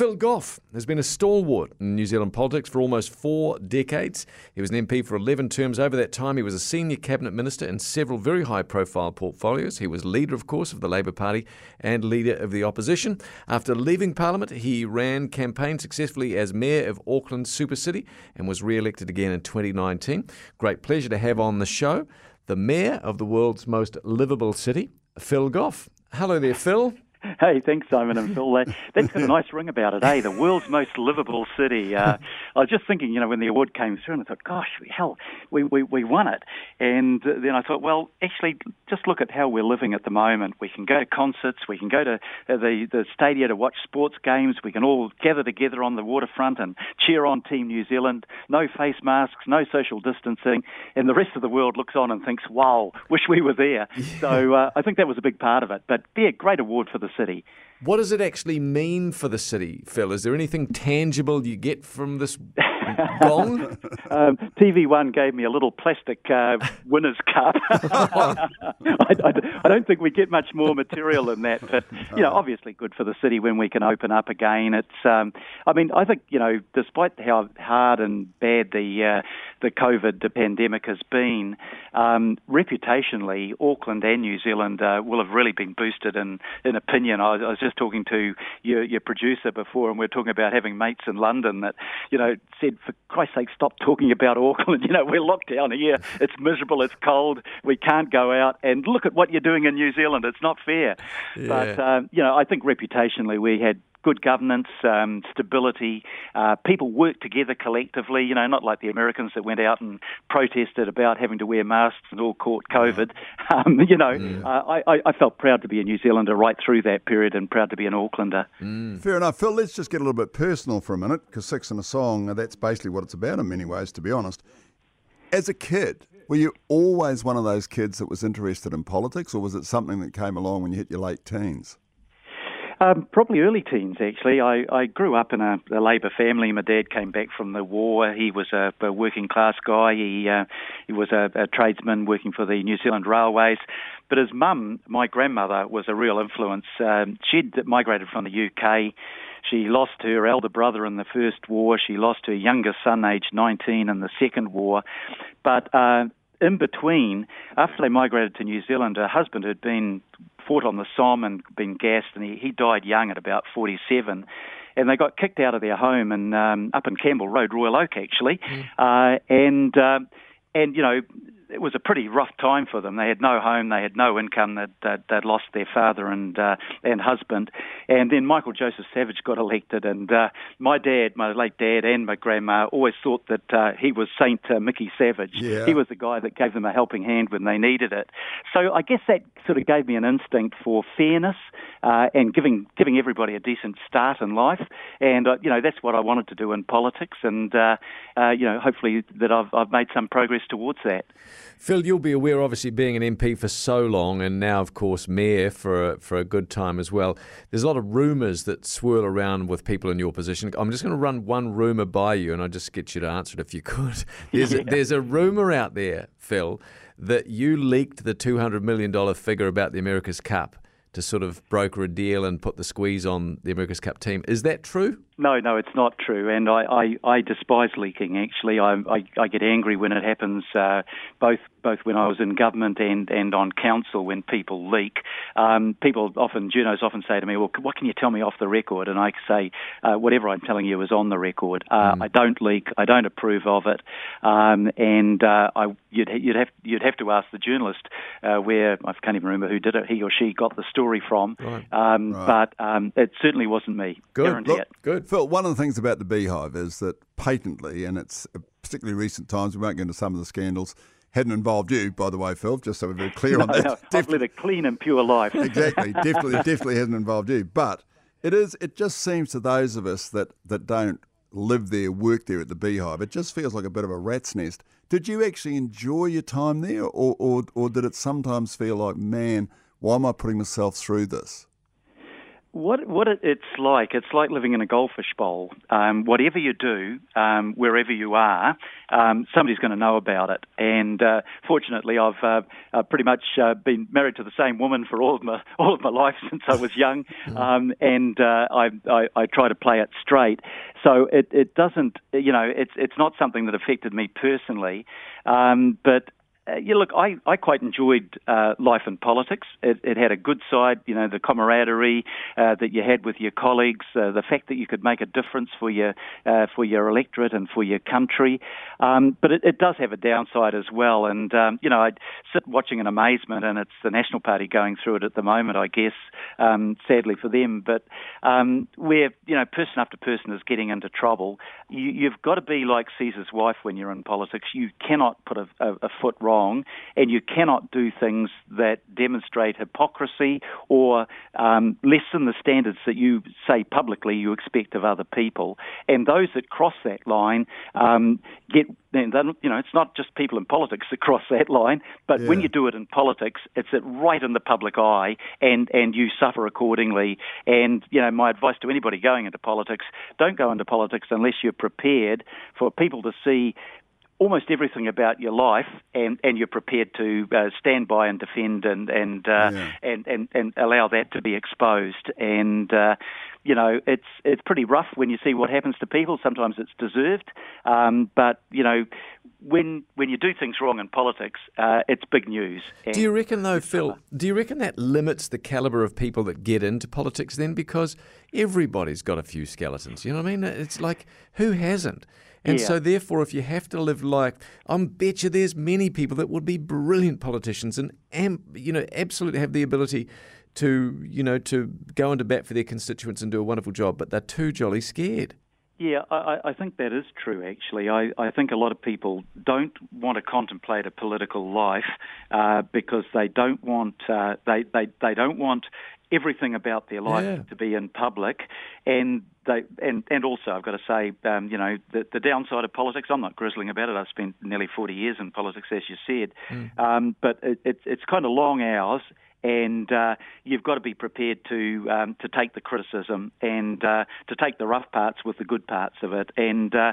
Phil Goff has been a stalwart in New Zealand politics for almost four decades. He was an MP for 11 terms. Over that time, he was a senior cabinet minister in several very high profile portfolios. He was leader, of course, of the Labour Party and leader of the opposition. After leaving Parliament, he ran campaign successfully as Mayor of Auckland Super City and was re elected again in 2019. Great pleasure to have on the show the Mayor of the world's most livable city, Phil Goff. Hello there, Phil. Hey, thanks, Simon and Phil. That's got a nice ring about it, eh? The world's most livable city. Uh, I was just thinking, you know, when the award came through, and I thought, gosh, hell, we, we, we won it. And then I thought, well, actually, just look at how we're living at the moment. We can go to concerts, we can go to the, the stadia to watch sports games, we can all gather together on the waterfront and cheer on Team New Zealand. No face masks, no social distancing, and the rest of the world looks on and thinks, wow, wish we were there. Yeah. So uh, I think that was a big part of it. But yeah, great award for the city study what does it actually mean for the city, Phil? Is there anything tangible you get from this gong? um, TV1 gave me a little plastic uh, winner's cup. I, I, I, don't think we get much more material than that, but you know, obviously good for the city when we can open up again. It's, um, I mean, I think you know, despite how hard and bad the uh, the COVID pandemic has been, um, reputationally, Auckland and New Zealand uh, will have really been boosted in in opinion. I I was just talking to your, your producer before, and we are talking about having mates in London that you know said for Christ's sake, stop talking about Auckland. You know, we're locked down here. It's miserable. It's cold. We can't go out. And look at what you're doing in New Zealand. It's not fair. Yeah. But, um, you know, I think reputationally we had good governance, um, stability. Uh, people work together collectively. You know, not like the Americans that went out and protested about having to wear masks and all caught COVID. Um, you know, mm. uh, I, I, felt proud to be a New Zealander right through that period, and proud to be an Aucklander. Mm. Fair enough, Phil. Let's just get a little bit personal for a minute, because Six and a Song, that's basically what it's about in many ways, to be honest. As a kid, were you always one of those kids that was interested in politics, or was it something that came along when you hit your late teens? Um, probably early teens, actually. I, I grew up in a, a Labor family. My dad came back from the war. He was a, a working class guy. He uh, he was a, a tradesman working for the New Zealand Railways. But his mum, my grandmother, was a real influence. Um, she'd migrated from the UK. She lost her elder brother in the First War. She lost her younger son, aged 19, in the Second War. But uh, in between, after they migrated to New Zealand, her husband had been fought on the Somme and been gassed, and he, he died young at about 47. And they got kicked out of their home and um, up in Campbell Road, Royal Oak, actually. Mm. Uh, and uh, and you know it was a pretty rough time for them. They had no home, they had no income. They'd, they'd, they'd lost their father and uh, and husband, and then Michael Joseph Savage got elected. And uh, my dad, my late dad, and my grandma always thought that uh, he was Saint uh, Mickey Savage. Yeah. He was the guy that gave them a helping hand when they needed it. So I guess that sort of gave me an instinct for fairness uh, and giving giving everybody a decent start in life. And uh, you know that's what I wanted to do in politics, and uh, uh, you know hopefully that I've I've made some progress towards that. Phil, you'll be aware, obviously, being an MP for so long, and now, of course, mayor for a, for a good time as well. There's a lot of rumours that swirl around with people in your position. I'm just going to run one rumour by you, and I'll just get you to answer it if you could. There's yeah. a, there's a rumour out there, Phil, that you leaked the $200 million figure about the America's Cup to sort of broker a deal and put the squeeze on the America's Cup team. Is that true? No, no, it's not true, and I, I, I despise leaking. Actually, I, I, I get angry when it happens, uh, both both when I was in government and, and on council when people leak. Um, people often, journos often say to me, "Well, what can you tell me off the record?" And I say, uh, "Whatever I'm telling you is on the record. Uh, mm. I don't leak. I don't approve of it, um, and uh, I, you'd you'd have you'd have to ask the journalist uh, where I can't even remember who did it. He or she got the story from, right. Um, right. but um, it certainly wasn't me. Good, Look, good. Phil, one of the things about the Beehive is that patently, and it's particularly recent times, we won't get into some of the scandals, hadn't involved you, by the way, Phil, just so we're very clear no, on that. No, I've led a clean and pure life. exactly, definitely, definitely hasn't involved you. But it is. It just seems to those of us that, that don't live there, work there at the Beehive, it just feels like a bit of a rat's nest. Did you actually enjoy your time there, or, or, or did it sometimes feel like, man, why am I putting myself through this? What what it's like? It's like living in a goldfish bowl. Um, whatever you do, um, wherever you are, um, somebody's going to know about it. And uh, fortunately, I've uh, uh, pretty much uh, been married to the same woman for all of my all of my life since I was young, um, and uh, I, I I try to play it straight. So it it doesn't, you know, it's it's not something that affected me personally, um, but yeah, look, I, I quite enjoyed uh, life in politics. It, it had a good side, you know, the camaraderie uh, that you had with your colleagues, uh, the fact that you could make a difference for your uh, for your electorate and for your country. Um, but it, it does have a downside as well. And um, you know, I sit watching in amazement, and it's the National Party going through it at the moment, I guess. Um, sadly for them, but um, where you know, person after person is getting into trouble, you, you've got to be like Caesar's wife when you're in politics. You cannot put a, a, a foot wrong wrong, and you cannot do things that demonstrate hypocrisy or um, lessen the standards that you say publicly you expect of other people. And those that cross that line um, get then you know it's not just people in politics that cross that line, but yeah. when you do it in politics, it's right in the public eye, and and you suffer accordingly. And you know, my advice to anybody going into politics: don't go into politics unless you're prepared for people to see almost everything about your life, and, and you're prepared to uh, stand by and defend and and, uh, yeah. and and and allow that to be exposed. And uh, you know, it's it's pretty rough when you see what happens to people. Sometimes it's deserved, um, but you know, when when you do things wrong in politics, uh, it's big news. Do you reckon though, Phil? Do you reckon that limits the caliber of people that get into politics then? Because everybody's got a few skeletons. You know what I mean? It's like who hasn't? And yeah. so, therefore, if you have to live like, I bet you there's many people that would be brilliant politicians and, and you know, absolutely have the ability to, you know, to go into bat for their constituents and do a wonderful job, but they're too jolly scared. Yeah, I, I think that is true. Actually, I, I think a lot of people don't want to contemplate a political life uh, because they don't want uh, they, they they don't want everything about their life yeah. to be in public, and they and and also I've got to say, um, you know, the, the downside of politics. I'm not grizzling about it. I've spent nearly 40 years in politics, as you said, mm. um, but it, it, it's kind of long hours and uh, you've got to be prepared to um, to take the criticism and uh, to take the rough parts with the good parts of it. And uh,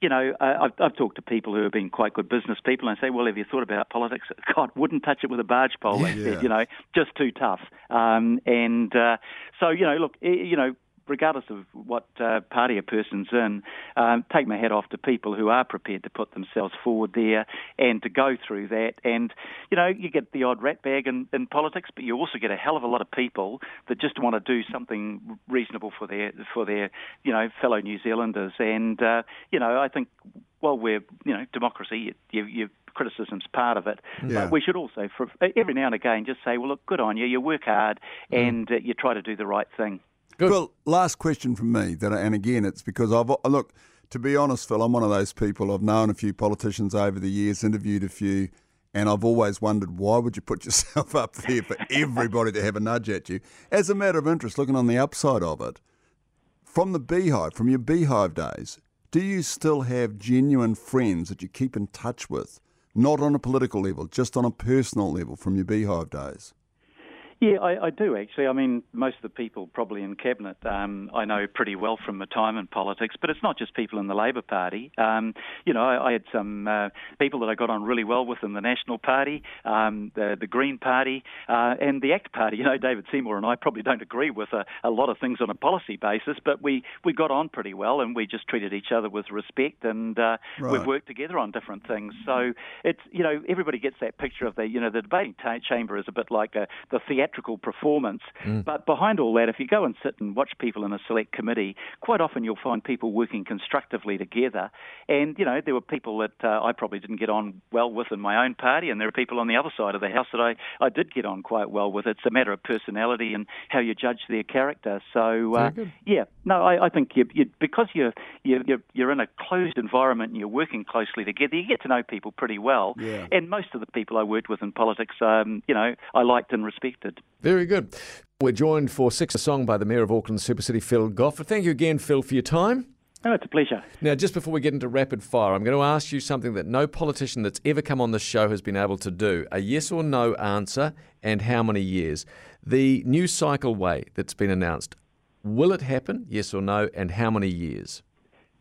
you know, I've, I've talked to people who have been quite good business people and say, well, have you thought about politics? God, wouldn't touch it with a barge pole. Yeah. said, you know, just too tough. Um, and uh, so, you know, look, you know, regardless of what uh, party a person's in, um, take my hat off to people who are prepared to put themselves forward there and to go through that. And, you know, you get the odd rat bag in, in politics, but you also get a hell of a lot of people that just want to do something reasonable for their, for their you know, fellow New Zealanders. And, uh, you know, I think well, we're you know democracy. You, you, criticism's part of it. Yeah. But we should also, for every now and again, just say, well, look, good on you. You work hard mm. and uh, you try to do the right thing. Good. Well, last question from me. That, and again, it's because I've look. To be honest, Phil, I'm one of those people. I've known a few politicians over the years, interviewed a few, and I've always wondered why would you put yourself up there for everybody to have a nudge at you? As a matter of interest, looking on the upside of it, from the beehive, from your beehive days, do you still have genuine friends that you keep in touch with? Not on a political level, just on a personal level from your beehive days? Yeah, I, I, do actually. I mean, most of the people probably in cabinet um, I know pretty well from my time in politics, but it's not just people in the Labour Party. Um, you know, I, I had some uh, people that I got on really well with in the National Party, um, the, the Green Party, uh, and the ACT Party. You know, David Seymour and I probably don't agree with a, a lot of things on a policy basis, but we, we got on pretty well and we just treated each other with respect and uh, right. we've worked together on different things. So it's, you know, everybody gets that picture of the, you know, the debating t- chamber is a bit like a, the theatre theatrical performance. Mm. But behind all that, if you go and sit and watch people in a select committee, quite often you'll find people working constructively together. And, you know, there were people that uh, I probably didn't get on well with in my own party, and there are people on the other side of the house that I, I did get on quite well with. It's a matter of personality and how you judge their character. So, uh, yeah, no, I, I think you, you, because you're, you're, you're in a closed environment and you're working closely together, you get to know people pretty well. Yeah. And most of the people I worked with in politics, um, you know, I liked and respected. Very good. We're joined for Six a Song by the Mayor of Auckland Super City, Phil Goff. Thank you again, Phil, for your time. Oh, it's a pleasure. Now, just before we get into rapid fire, I'm going to ask you something that no politician that's ever come on the show has been able to do a yes or no answer, and how many years. The new cycleway that's been announced, will it happen, yes or no, and how many years?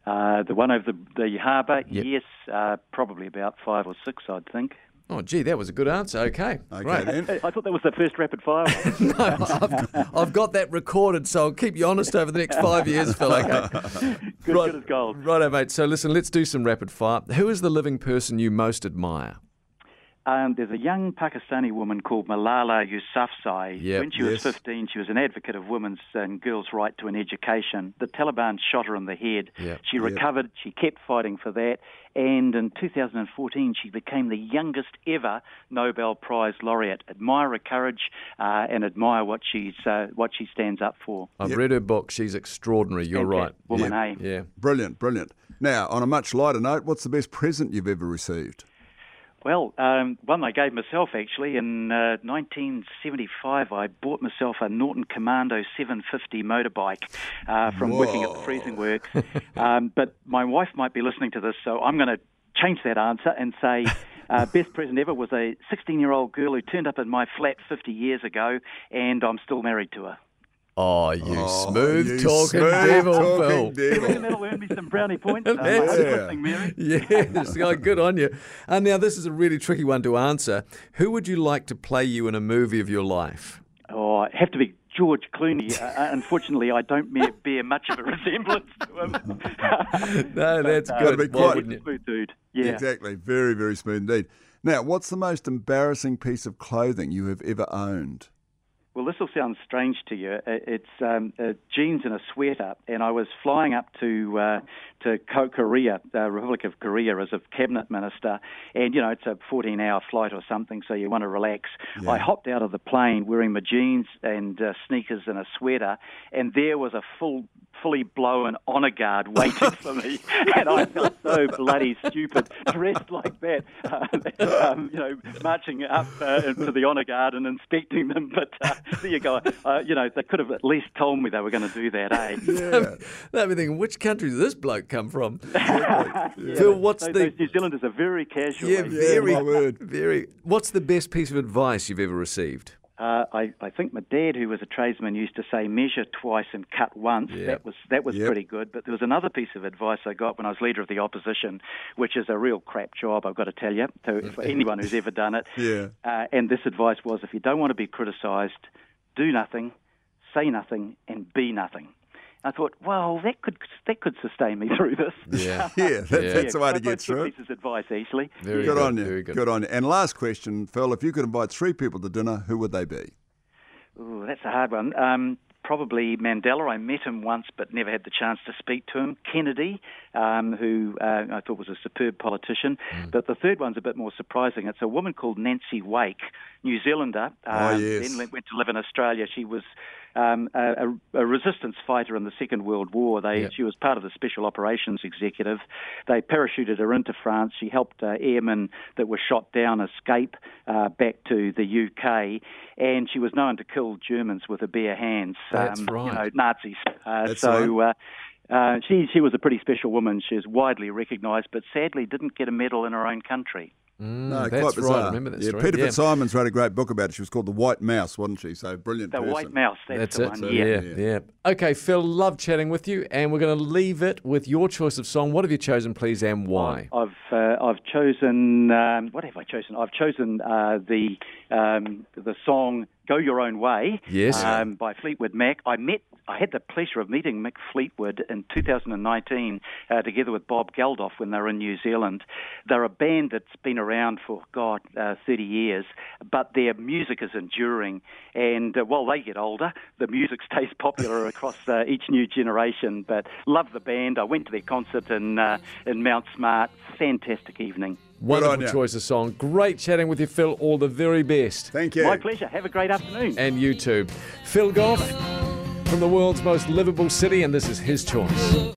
Uh, the one over the, the harbour, Yep. yes, uh, probably about five or six, I'd think. Oh, gee, that was a good answer. Okay, Okay, great. then. I thought that was the first rapid fire. No, I've, I've got that recorded, so I'll keep you honest over the next five years, Phil. Okay. good, good as gold. Righto, mate. So listen, let's do some rapid fire. Who is the living person you most admire? Um, there's a young Pakistani woman called Malala Yousafzai. Yep. when she was Yes. 15, she was an advocate of women's and girls' right to an education. The Taliban shot her in the head. Yep. She recovered. She kept fighting for that. And in 2014, she became the youngest ever Nobel Prize laureate. Admire her courage uh, and admire what she's uh, what she stands up for. I've Yep. read her book. She's extraordinary. You're right. Fantastic Woman, eh? Yeah. Brilliant, brilliant. Now, on a much lighter note, what's the best present you've ever received? Well, um, one I gave myself actually in uh, 1975. I bought myself a Norton Commando 750 motorbike uh, from working at the freezing works. um, but my wife might be listening to this, so I'm going to change that answer and say. Uh, best present ever was a 16 year old girl who turned up in my flat 50 years ago, and I'm still married to her. Oh, you Oh, smooth you talking smooth devil, talking Phil. And devil. that'll earn me some brownie points. Uh, That's mate. it. listening, Mary. Yes, oh, good on you. And now this is a really tricky one to answer. Who would you like to play you in a movie of your life? Oh, I have to be George Clooney. Uh, unfortunately, I don't bear, bear much of a resemblance to him. No, that's uh, good. That'd be quite- wouldn't? Smooth dude. Yeah. Exactly. Very, very smooth indeed. Now, what's the most embarrassing piece of clothing you have ever owned? Well, this will sound strange to you. Uh, It's um, uh, jeans and a sweater, and I was flying up to uh, to Ko- Korea, the Republic of Korea, as a cabinet minister. And you know, it's a 14-hour flight or something, so you want to relax. Yeah. I hopped out of the plane wearing my jeans and uh, sneakers and a sweater, and there was a full. Fully blown honor guard waiting for me, and I felt so bloody stupid, dressed like that. Uh, um, you know, marching up uh, to the honor guard and inspecting them. But uh, there you go. Uh, you know, they could have at least told me they were going to do that, eh? Yeah. I'd be thinking, which country did this bloke come from? Phil, what's Those, the New Zealanders are very casual. yeah, eh? very, very. What's the best piece of advice you've ever received? Uh, I, I think my dad, who was a tradesman, used to say measure twice and cut once. Yep. That was that was Yep. pretty good. But there was another piece of advice I got when I was leader of the opposition, which is a real crap job. I've got to tell you, to, for anyone who's ever done it. Yeah. Uh, and this advice was, if you don't want to be criticised, do nothing, say nothing, and be nothing. I thought, well, that could that could sustain me through this. Yeah. Yeah, that, Yeah. that's the way to get through it. pieces of advice, actually. Very Good good, on you. Very good. Good on you. And last question, Phil, if you could invite three people to dinner, who would they be? Ooh, that's a hard one. Um, probably Mandela. I met him once, but never had the chance to speak to him. Kennedy, um, who uh, I thought was a superb politician. Mm. But the third one's a bit more surprising. It's a woman called Nancy Wake, New Zealander. Oh, um, yes. Then went to live in Australia. She was um, a, a, resistance fighter in the Second World War. They, Yep. She was part of the Special Operations Executive. They parachuted her into France. She helped uh, airmen that were shot down escape uh, back to the UK, and she was known to kill Germans with her bare hands. That's um, right. You know, Nazis. Uh, That's so. Uh, uh, she she was a pretty special woman. She is widely recognised, but sadly didn't get a medal in her own country. Mm, No, that's quite bizarre. right. I remember that yeah, story. Peter yeah. Fitzsimons wrote a great book about it. She was called The White Mouse, wasn't she? So brilliant The person. White Mouse. That's, That's the it. one. So, yeah. yeah, Yeah. yeah. Okay, Phil, love chatting with you, and we're going to leave it with your choice of song. What have you chosen, please, and why? I've uh, I've chosen um, what have I chosen? I've chosen uh, the um, the song "Go Your Own Way" Yes. um, by Fleetwood Mac. I met I had the pleasure of meeting Mick Fleetwood in 2019 uh, together with Bob Geldof when they were in New Zealand. They're a band that's been around for God uh, 30 years, but their music is enduring. And uh, while they get older, the music stays popular across uh, each new generation. But love the band. I went to their concert in uh, in Mount Smart. Fantastic evening. Wonderful on ya. choice of song. Great chatting with you, Phil. All the very best. Thank you. My pleasure. Have a great afternoon. And you too. Phil Goff from the world's most livable city, and this is his choice.